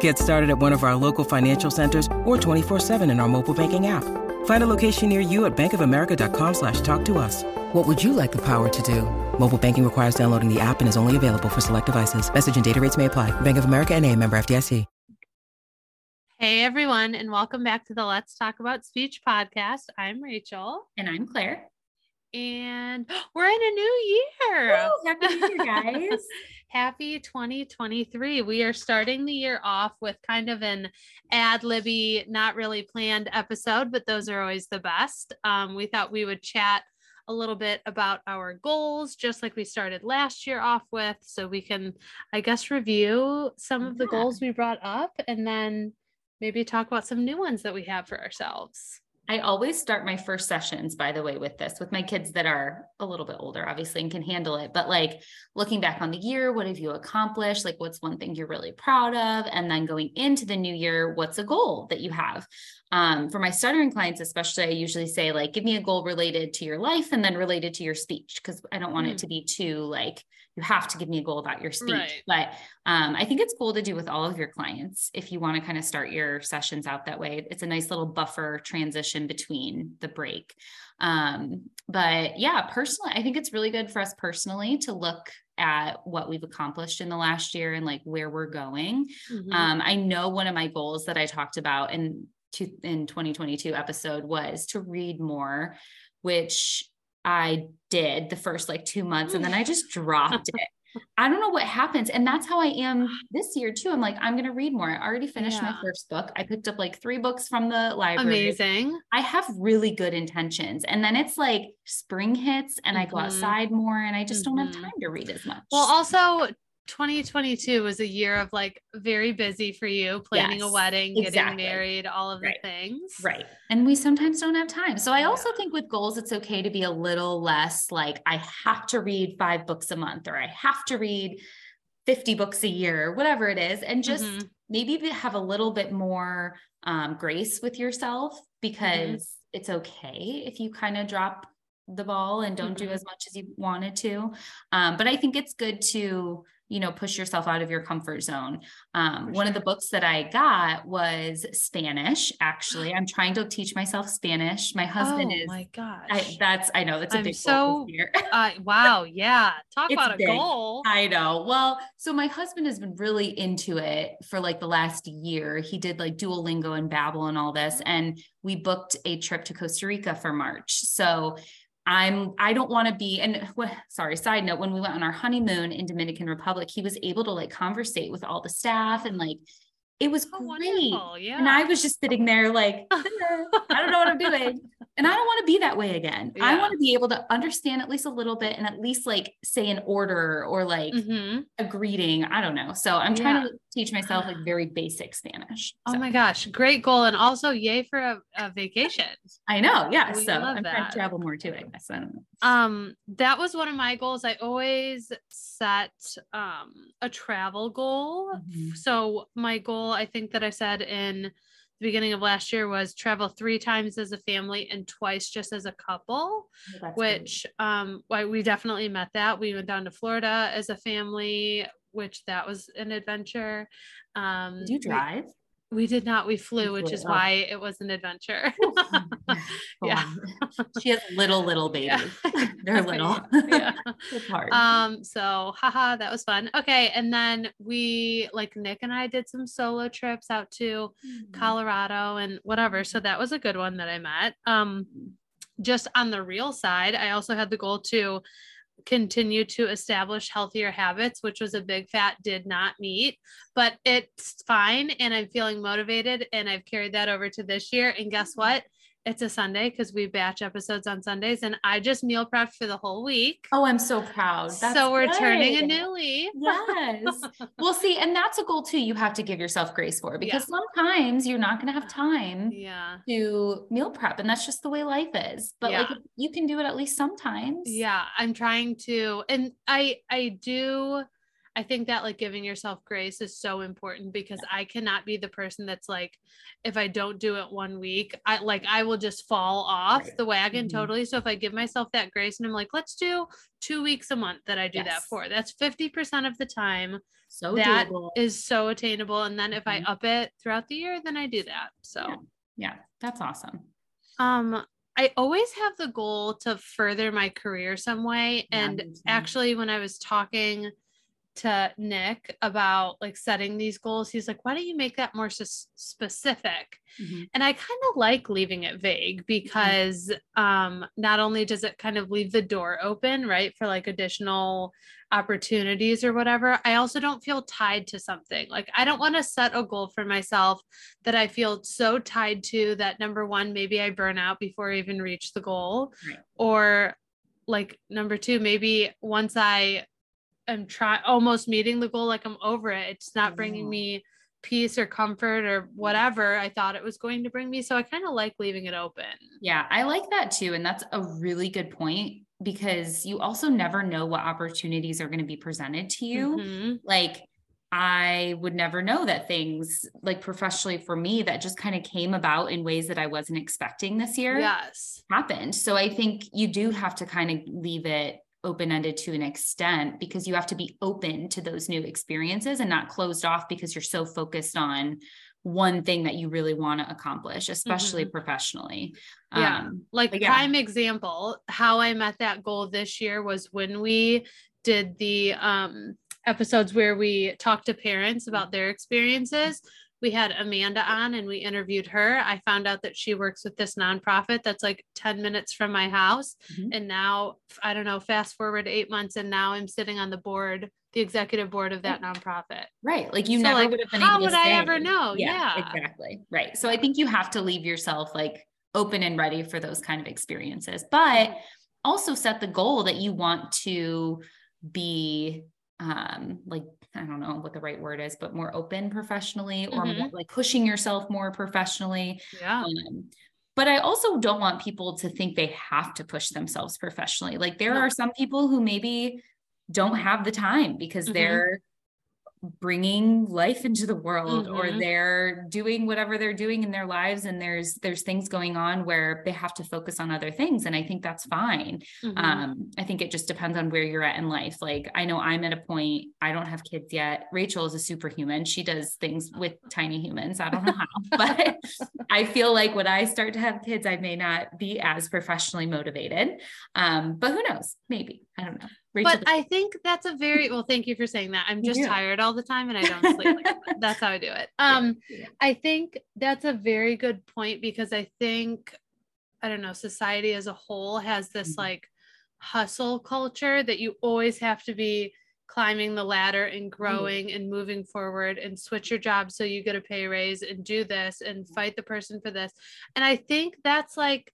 Get started at one of our local financial centers or 24-7 in our mobile banking app. Find a location near you at bankofamerica.com slash talk to us. What would you like the power to do? Mobile banking requires downloading the app and is only available for select devices. Message and data rates may apply. Bank of America and a member FDIC. Hey everyone, and welcome back to the Let's Talk About Speech podcast. I'm Rachel. And I'm Claire. And we're in a new year. Woo, happy New Year, guys. Happy 2023. We are starting the year off with kind of an ad libby, not really planned episode, but those are always the best. Um, we thought we would chat a little bit about our goals, just like we started last year off with, so we can, I guess, review some of the Yeah. goals we brought up and then maybe talk about some new ones that we have for ourselves. I always start my first sessions, by the way, with this with my kids that are a little bit older, obviously, and can handle it. But like looking back on the year, what have you accomplished? Like, what's one thing you're really proud of? And then going into the new year, what's a goal that you have? Um, for my stuttering clients, especially, I usually say, like, give me a goal related to your life and then related to your speech, because I don't want Mm. it to be too like, you have to give me a goal about your speech. Right. But um, I think it's cool to do with all of your clients if you want to kind of start your sessions out that way. It's a nice little buffer transition between the break. Um, but yeah, personally, I think it's really good for us personally to look at what we've accomplished in the last year and like where we're going. Mhm. Um, I know one of my goals that I talked about in two, in 2022 episode was to read more, which I did the first like two months and then I just dropped it. I don't know what happens. And that's how I am this year too. I'm like, I'm going to read more. I already finished my first book. I picked up like three books from the library. Amazing. I have really good intentions. And then it's like spring hits and I go Mhm. outside more and I just don't have Mhm. time to read as much. Well, also 2022 was a year of like very busy for you, planning a Yes, wedding, getting exactly. married, all of Right. the things. Right. And we sometimes don't have time. So I also think with goals, it's okay to be a little less like, I have to read five books a month or I have to read 50 books a year, whatever it is. And just Mhm. maybe have a little bit more um, grace with yourself because it's okay if you kind of drop the ball and don't do Mhm. as much as you wanted to. Um, but I think it's good to, you know, push yourself out of your comfort zone. Um, one of the books that I got was Spanish. Actually, I'm trying to teach myself Spanish. My husband oh is. my gosh. I, that's I know that's a I'm big so- uh, wow. Yeah. Talk about a big. goal. I know. Well, so my husband has been really into it for like the last year. He did like Duolingo and Babbel and all this, and we booked a trip to Costa Rica for March. So I'm I don't want to be and sorry, side note, when we went on our honeymoon in Dominican Republic, he was able to like conversate with all the staff and like it was Oh, great. Yeah. And I was just sitting there like, I don't know what I'm doing. And I don't want to be that way again. I want to be able to understand at least a little bit and at least like say an order or like Mhm. a greeting. I don't know. So I'm trying Yeah. to teach myself like very basic Spanish. Oh my gosh. Great goal. And also, yay for a, a vacation. I know. Yeah. We so I'm trying to travel more too, I guess. I don't know. Um, that was one of my goals. I always set um a travel goal. Mhm. So my goal, I think that I said in the beginning of last year was travel three times as a family and twice just as a couple, That's great. which um why we definitely met that. We went down to Florida as a family, which that was an adventure. Um Did you drive? We did not. We flew, which is oh. why it was an adventure. Yeah. She has little, little babies. Yeah. They're little. Yeah. it's hard. Um, so haha, that was fun. Okay. And then we like Nick and I did some solo trips out to Mm-hmm. Colorado and whatever. So that was a good one that I met. Um, just on the real side, I also had the goal to continue to establish healthier habits, which was a big fat did not meet, but it's fine. And I'm feeling motivated and I've carried that over to this year. And guess mm-hmm. what? It's a Sunday because we batch episodes on Sundays and I just meal prep for the whole week. oh, I'm so proud. That's so we're turning a new leaf. yes. We'll see, and that's a goal too. You have to give yourself grace for because sometimes you're not going to have time Yeah. to meal prep, and that's just the way life is. But like, you can do it at least sometimes. Yeah. I'm trying to, and I, I do, I think that like giving yourself grace is so important because I cannot be the person that's like, if I don't do it one week, I like, I will just fall off Right. the wagon Mhm. totally. So if I give myself that grace and I'm like, let's do two weeks a month that I do that for, that's 50% of the time. So That doable. is so attainable. And then if I Mhm. up it throughout the year, then I do that. So. Yeah. yeah, that's awesome. Um, I always have the goal to further my career some way. Yeah, and actually, when I was talking to Nick about like setting these goals, he's like, why don't you make that more s- specific? Mhm. And I kind of like leaving it vague because um, not only does it kind of leave the door open, right, for like additional opportunities or whatever, I also don't feel tied to something. Like, I don't want to set a goal for myself that I feel so tied to that number one, maybe I burn out before I even reach the goal. Right. Or like number two, maybe once I am try almost meeting the goal, like I'm over it. It's not bringing me peace or comfort or whatever I thought it was going to bring me. So I kind of like leaving it open. Yeah, I like that too. And that's a really good point because you also never know what opportunities are going to be presented to you. Mhm. Like, I would never know that things like professionally for me that just kind of came about in ways that I wasn't expecting this year Yes. happened. So I think you do have to kind of leave it open ended to an extent because you have to be open to those new experiences and not closed off because you're so focused on one thing that you really want to accomplish, especially professionally. Yeah. Um, Like yeah. prime example, how I met that goal this year was when we did the um episodes where we talked to parents about their experiences. We had Amanda on and we interviewed her. I found out that she works with this nonprofit that's like 10 minutes from my house. Mhm. And now, I don't know, fast forward eight months, and now I'm sitting on the board, the executive board of that nonprofit. Right. Like you So, never like, would have been how would I say. ever know? Yeah. Exactly. Right. So I think you have to leave yourself like open and ready for those kind of experiences, but also set the goal that you want to be um like I don't know what the right word is, but more open professionally or Mhm. more, like pushing yourself more professionally. Yeah. Um, but I also don't want people to think they have to push themselves professionally. Like there No. are some people who maybe don't have the time because Mhm. they're bringing life into the world or Mhm. they're doing whatever they're doing in their lives and there's there's things going on where they have to focus on other things and I think that's fine. Mhm. Um, I think it just depends on where you're at in life. Like I know I'm at a point, I don't have kids yet. Rachel is a superhuman. She does things with tiny humans. I don't know how, but I feel like when I start to have kids, I may not be as professionally motivated. Um, but who knows? Maybe. I don't know. Rachel, but I think that's a very well. Thank you for saying that. I'm just Yeah. tired all the time and I don't sleep. Like, that's how I do it. Um, yeah. I think that's a very good point because I think I don't know. Society as a whole has this Mhm. like hustle culture that you always have to be climbing the ladder and growing and moving forward and switch your job so you get a pay raise and do this and fight the person for this. And I think that's like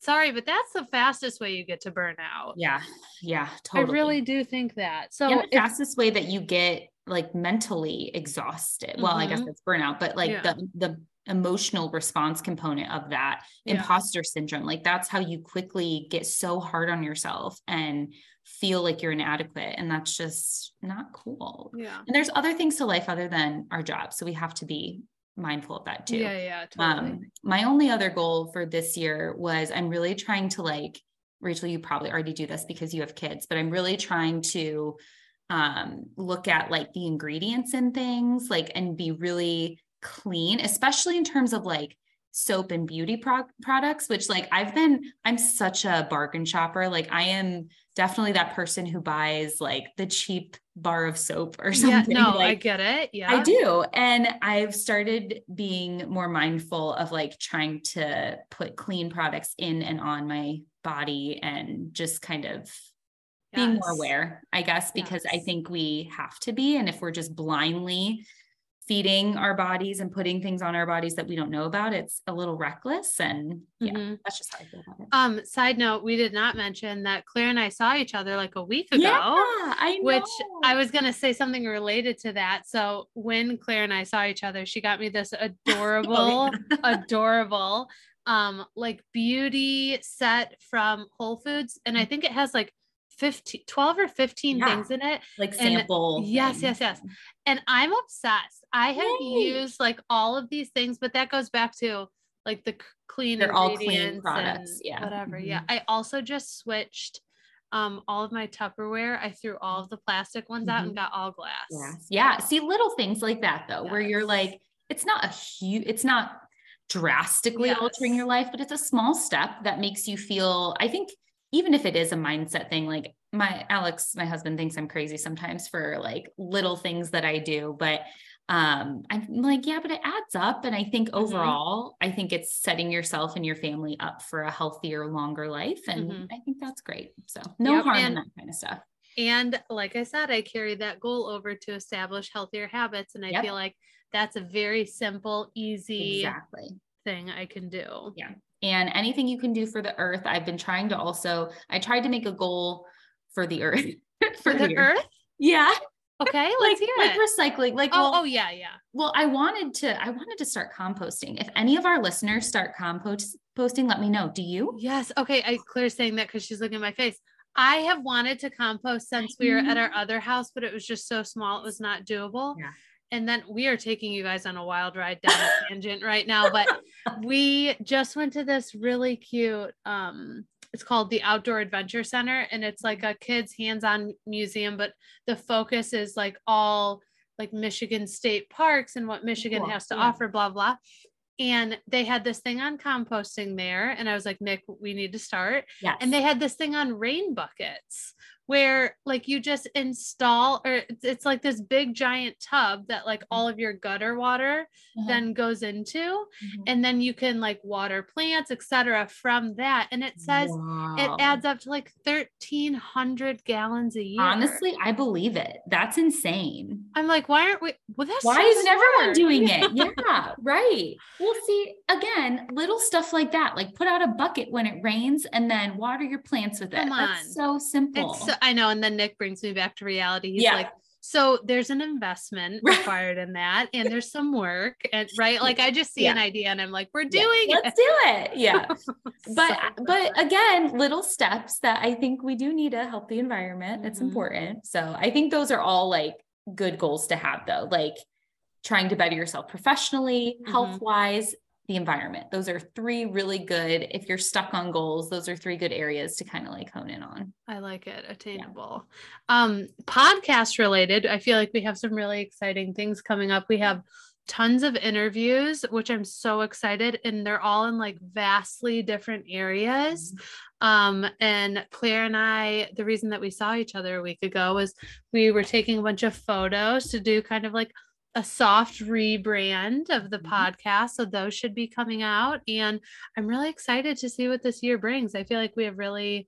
sorry, but that's the fastest way you get to burn out. yeah, yeah, totally. I really do think that. So and the if- fastest way that you get like mentally exhausted. Well, I guess Mhm. that's burnout, but like Yeah. the the emotional response component of that Yeah. imposter syndrome, like that's how you quickly get so hard on yourself and feel like you're inadequate. And that's just not cool. yeah. And there's other things to life other than our job. So we have to be mindful of that too. Yeah, yeah, totally. Um, my only other goal for this year was I'm really trying to like, Rachel, you probably already do this because you have kids, but I'm really trying to um, look at like the ingredients in things, like, and be really clean, especially in terms of like soap and beauty pro- products, which like I've been, I'm such a bargain shopper. Like I am definitely that person who buys like the cheap bar of soap or something. Yeah, no, like, I get it. Yeah. I do. And I've started being more mindful of like trying to put clean products in and on my body and just kind of being more aware, I guess, because I think we have to be. And if we're just blindly feeding our bodies and putting things on our bodies that we don't know about, it's a little reckless. And yeah, Mhm. that's just how I feel about it. Um, side note, we did not mention that Claire and I saw each other like a week ago. Yeah, I know. which I was gonna say something related to that. So when Claire and I saw each other, she got me this adorable, adorable, um, like beauty set from Whole Foods, and I think it has like 15, 12 or 15 Yeah. things in it. like and- sample. yes, yes, yes. And I'm obsessed. I have Yay. used like all of these things, but that goes back to like the clean They're all clean products, yeah. whatever. Yeah. Mhm. I also just switched um all of my Tupperware. I threw all of the plastic ones out and got all glass. Yes. Yeah. See little things like that though, where you're like, it's not a huge, it's not drastically altering your life, but it's a small step that makes you feel, I think, even if it is a mindset thing, like my Alex, my husband thinks I'm crazy sometimes for like little things that I do, but um I'm like, yeah, but it adds up. And I think Mm-hmm. overall, I think it's setting yourself and your family up for a healthier, longer life. And Mhm. I think that's great. So no Yep, harm in that kind of stuff. And like I said, I carry that goal over to establish healthier habits. And I Yep. feel like that's a very simple, easy Exactly. thing I can do. Yeah. And anything you can do for the earth i've been trying to also i tried to make a goal for the earth For the earth? yeah Okay, like let's hear like it. recycling like Oh, well, oh yeah, yeah. well i wanted to i wanted to start composting if any of our listeners start composting, let me know do you Yes. Okay. I Claire's saying that because she's looking at my face. I have wanted to compost since we were at mm-hmm. our other house, but it was just so small, it was not doable. Yeah. And then we are taking you guys on a wild ride down a tangent right now, but we just went to this really cute um it's called the Outdoor Adventure Center and it's like a kids hands-on museum, but the focus is like all like Michigan state parks and what Michigan Cool. has to Yeah. offer, blah blah. And they had this thing on composting there. And I was like, Nick, we need to start. yes And they had this thing on rain buckets where like you just install or it's, it's like this big giant tub that like all of your gutter water Uh-huh. then goes into Mhm. and then you can like water plants etc from that and it says it adds up to like 1300 gallons a year honestly i believe it that's insane i'm like why aren't we well that's Why isn't everyone doing it? Yeah, right. Well, see, again, little stuff like that, like put out a bucket when it rains and then water your plants with it. Come That's on. so simple. it's so, i know and then nick brings me back to reality he's Yeah. like so there's an investment required in that and there's some work and right like i just see an idea and i'm like we're Yeah, doing Let's it do it. Yeah. But So but again, little steps that I think we do need to help the environment. It's Mhm. important. So I think those are all like good goals to have though. Like trying to better yourself professionally, Mhm. health wise, the environment. Those are three really good. If you're stuck on goals, those are three good areas to kind of like hone in on. I like it. Attainable. Um, podcast related, I feel like we have some really exciting things coming up. We have tons of interviews, which I'm so excited, and they're all in like vastly different areas. Um, and Claire and I, the reason that we saw each other a week ago was we were taking a bunch of photos to do kind of like a soft rebrand of the Mhm. podcast. So those should be coming out. And I'm really excited to see what this year brings. I feel like we have really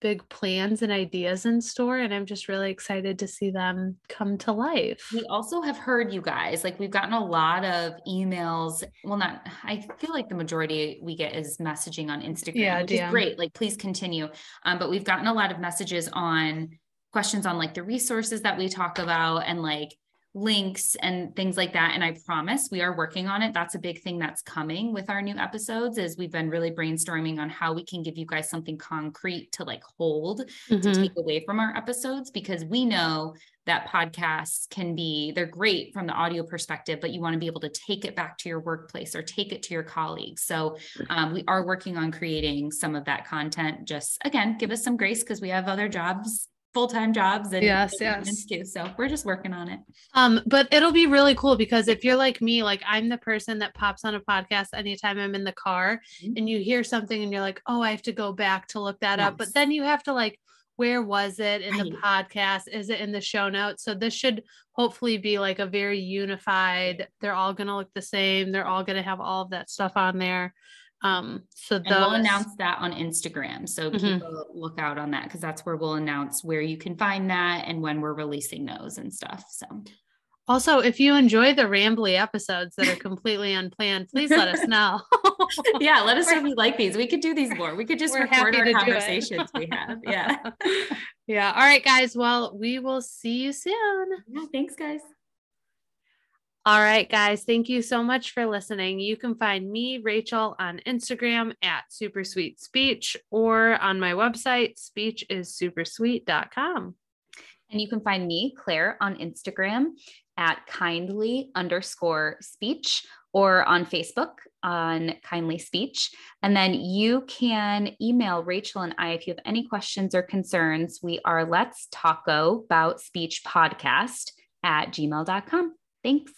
big plans and ideas in store, and I'm just really excited to see them come to life. We also have heard you guys, like we've gotten a lot of emails. Well, not, I feel like the majority we get is messaging on Instagram, Yeah, which is great. Like, please continue. Um, but we've gotten a lot of messages on questions on like the resources that we talk about and like links and things like that. And I promise we are working on it. That's a big thing that's coming with our new episodes is we've been really brainstorming on how we can give you guys something concrete to like hold to Mhm. take away from our episodes because we know that podcasts can be they're great from the audio perspective but you want to be able to take it back to your workplace or take it to your colleagues so um, we are working on creating some of that content just again give us some grace because we have other jobs full-time jobs and Yes, yes. too. So we're just working on it. Um, but it'll be really cool because if you're like me, like I'm the person that pops on a podcast anytime I'm in the car Mhm. and you hear something and you're like, oh, I have to go back to look that up. But then you have to like, where was it in the Right. podcast? Is it in the show notes? So this should hopefully be like a very unified, they're all gonna look the same, they're all gonna have all of that stuff on there. Um, so And we'll announce that on Instagram. So Mhm. keep a look out on that because that's where we'll announce where you can find that and when we're releasing those and stuff. So also if you enjoy the rambly episodes that are completely unplanned, please let us know. yeah, let us know if you like these. We could do these more. We could just record our to do it. conversations we have. Yeah. yeah. All right, guys. Well, we will see you soon. yeah. Thanks, guys. All right, guys. Thank you so much for listening. You can find me, Rachel, on Instagram at Super Sweet Speech or on my website, speechissupersweet.com. And you can find me, Claire, on Instagram at kindly underscore speech or on Facebook on kindly speech. And then you can email Rachel and I if you have any questions or concerns. We are let's taco about speech podcast at gmail.com. Thanks.